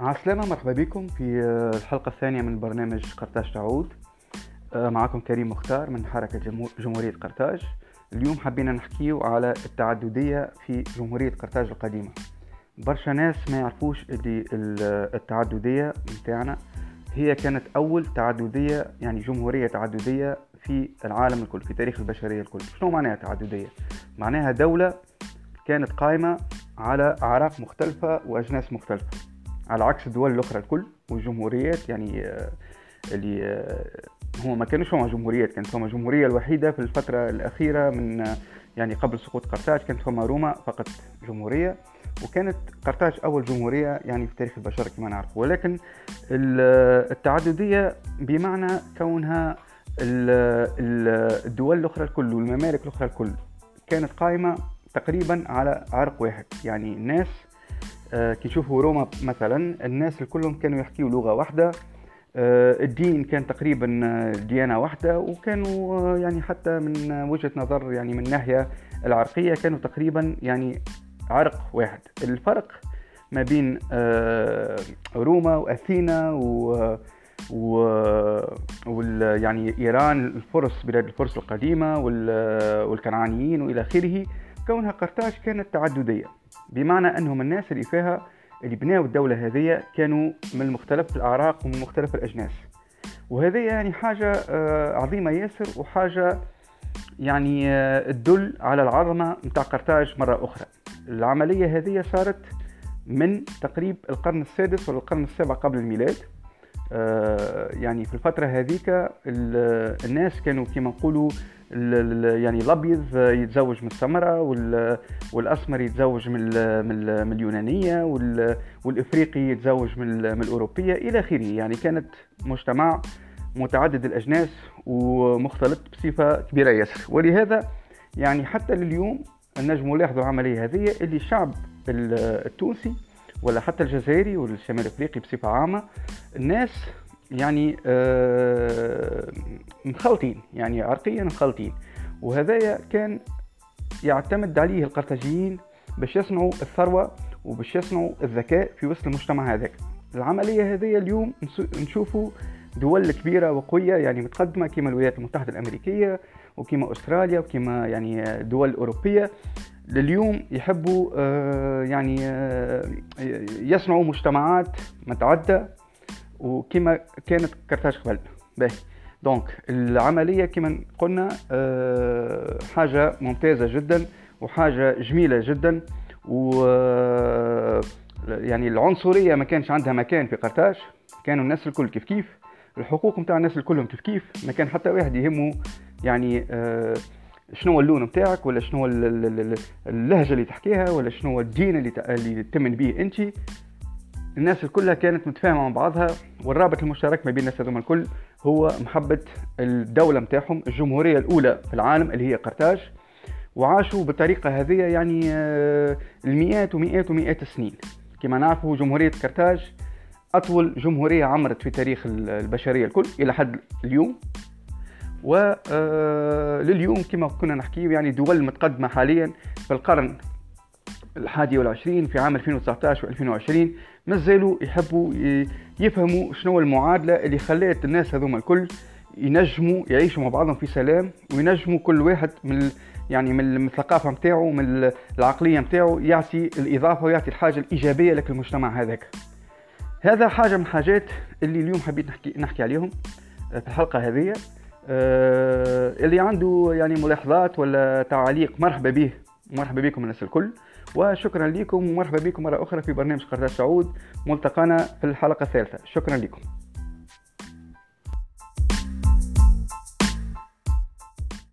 عسلامة مرحبا بكم في الحلقة الثانية من برنامج قرطاج تعود. معكم كريم مختار من حركة جمهورية قرطاج. اليوم حبينا نحكيو على التعددية في جمهورية قرطاج القديمة. برشا ناس ما يعرفوش اللي التعددية متاعنا. هي كانت أول تعددية يعني جمهورية تعددية في العالم الكل في تاريخ البشرية الكل. شنو معناها تعددية؟ معناها دولة كانت قائمة على أعراق مختلفة وأجناس مختلفة. على عكس الدول الأخرى الكل والجمهوريات يعني آه، اللي آه، هو ما كانوش هما جمهوريات كانت هما الجمهورية الوحيدة في الفترة الأخيرة من آه، يعني قبل سقوط قرطاج كانت هما روما فقط جمهورية وكانت قرطاج أول جمهورية يعني في تاريخ البشر كما نعرف ولكن التعددية بمعنى كونها الدول الأخرى الكل والممالك الأخرى الكل كانت قائمة تقريبا على عرق واحد يعني الناس كي نشوفوا روما مثلا الناس كلهم كانوا يحكيوا لغة واحدة آه، الدين كان تقريبا آه، ديانة واحدة وكانوا يعني حتى من وجهة نظر يعني من ناحية العرقية كانوا تقريبا يعني عرق واحد. الفرق ما بين روما وأثينا و و وال يعني إيران الفرس بلاد الفرس القديمة والكنعانيين وإلى آخره. كونها قرطاج كانت تعددية بمعنى أنهم الناس اللي فيها اللي بناوا الدولة هذه كانوا من مختلف الأعراق ومن مختلف الأجناس. وهذه يعني حاجة آه، عظيمة ياسر وحاجة يعني آه، تدل على العظمة نتاع قرطاج مرة أخرى. العملية هذه صارت من تقريب القرن السادس ولا القرن السابع قبل الميلاد. يعني في الفترة هذيك الناس كانوا كما نقولوا يعني الأبيض يتزوج من السمراء والأسمر يتزوج من من اليونانية والإفريقي يتزوج من من الأوروبية إلى آخره. يعني كانت مجتمع متعدد الأجناس ومختلط بصفة كبيرة ياسر. ولهذا يعني حتى لليوم نجم نلاحظوا العملية هذه اللي الشعب التونسي ولا حتى الجزائري والشمال الافريقي بصفة عامة الناس يعني آه، مخلطين يعني عرقيا مخلطين. وهذايا كان يعتمد عليه القرطاجيين باش يصنعوا الثروة وباش يصنعوا الذكاء في وسط المجتمع هذاك. العملية هذه اليوم نشوفوا دول كبيرة وقوية يعني متقدمة كما الولايات المتحدة الأمريكية وكما أستراليا وكما يعني دول أوروبية. لليوم يحبوا آه، يعني آه، يصنعوا مجتمعات متعدة وكما كانت كرتاج قبل. باهي. دونك العملية كما قلنا آه، حاجة ممتازة جدا وحاجة جميلة جدا و يعني العنصرية ما كانش عندها مكان في قرطاج كانوا الناس الكل كيف كيف. الحقوق نتاع الناس الكلهم كيف كيف. ما كان حتى واحد يهمه يعني آه، شنو اللون نتاعك ولا شنو اللهجة اللي تحكيها ولا شنو الدين اللي اللي تمن به انت. الناس كلها كانت متفاهمة مع بعضها والرابط المشترك ما بين الناس هذوما الكل هو محبة الدولة نتاعهم الجمهورية الأولى في العالم اللي هي قرطاج. وعاشوا بالطريقة هذه يعني آه، المئات ومئات ومئات السنين. كما نعرفوا جمهورية قرطاج أطول جمهورية عمرت في تاريخ البشرية الكل إلى حد اليوم. ولليوم آه، كما كنا نحكي يعني دول متقدمة حاليا في القرن الحادي والعشرين في عام 2019 و 2020 مازالوا يحبوا يفهموا شنو المعادلة اللي خلات الناس هذوما الكل ينجموا يعيشوا مع بعضهم في سلام وينجموا كل واحد من يعني من الثقافة نتاعو من العقلية نتاعو يعطي الإضافة ويعطي الحاجة الإيجابية لك المجتمع هذاك. هذا حاجة من الحاجات اللي اليوم حبيت نحكي نحكي عليهم في الحلقة هذه. آه، اللي عنده يعني ملاحظات ولا تعاليق مرحبا به. مرحبا بكم الناس الكل. وشكرا لكم ومرحبا بكم مرة أخرى في برنامج قرطاج سعود ملتقانا في الحلقة الثالثة. شكرا لكم.